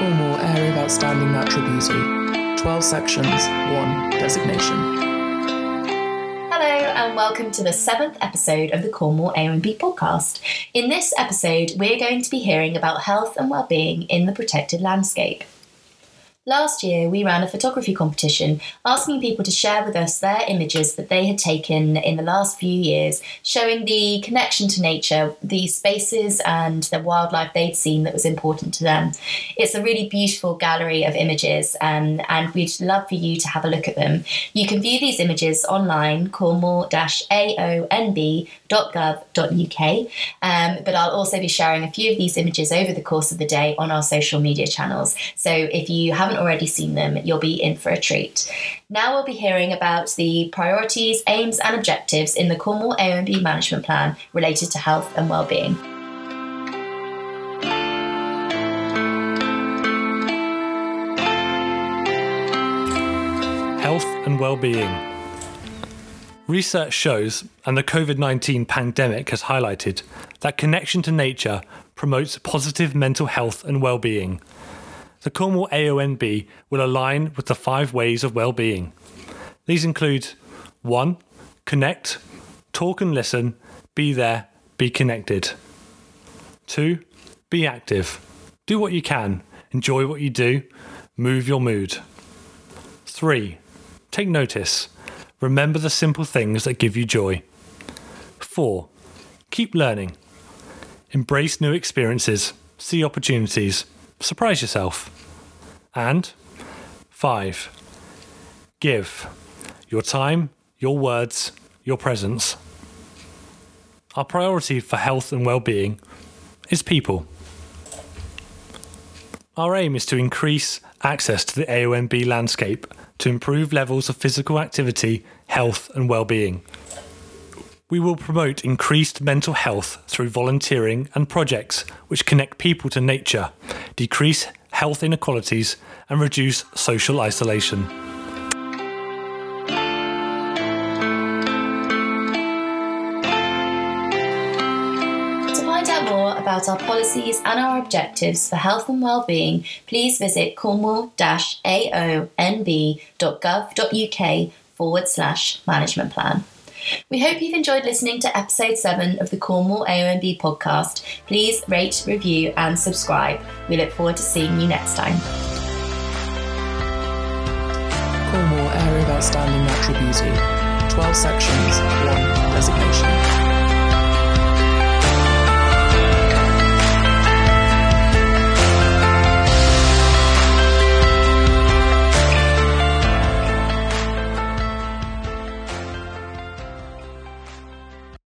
Cornwall Area of Outstanding Natural Beauty. 12 sections, 1 designation. Hello, and welcome to the seventh episode of the Cornwall AONB podcast. In this episode, we're going to be hearing about health and well-being in the protected landscape. Last year, we ran a photography competition asking people to share with us their images that they had taken in the last few years, showing the connection to nature, the spaces and the wildlife they'd seen that was important to them. It's a really beautiful gallery of images, um, and we'd love for you to have a look at them. You can view these images online, cornwall-aonb.gov.uk, um, but I'll also be sharing a few of these images over the course of the day on our social media channels. So if you haven't already seen them, you'll be in for a treat. Now we'll be hearing about the priorities, aims, and objectives in the Cornwall AONB Management Plan related to health and well-being. Health and well-being. Research shows, and the COVID 19 pandemic has highlighted, that connection to nature promotes positive mental health and well being. The Cornwall AONB will align with the five ways of well-being. These include 1. Connect, talk and listen, be there, be connected. 2. Be active. Do what you can, enjoy what you do, move your mood. 3. Take notice. Remember the simple things that give you joy. 4. Keep learning. Embrace new experiences, see opportunities, surprise yourself. And five, give your time, your words, your presence. Our priority for health and well-being is people. Our aim is to increase access to the AONB landscape to improve levels of physical activity, health, and well-being. We will promote increased mental health through volunteering and projects which connect people to nature, decrease health inequalities, and reduce social isolation. To find out more about our policies and our objectives for health and well-being, please visit cornwall-aonb.gov.uk forward slash management plan. We hope you've enjoyed listening to episode 7 of the Cornwall AONB podcast. Please rate, review, and subscribe. We look forward to seeing you next time. Cornwall Area of Outstanding Natural Beauty. 12 sections, 1 designation.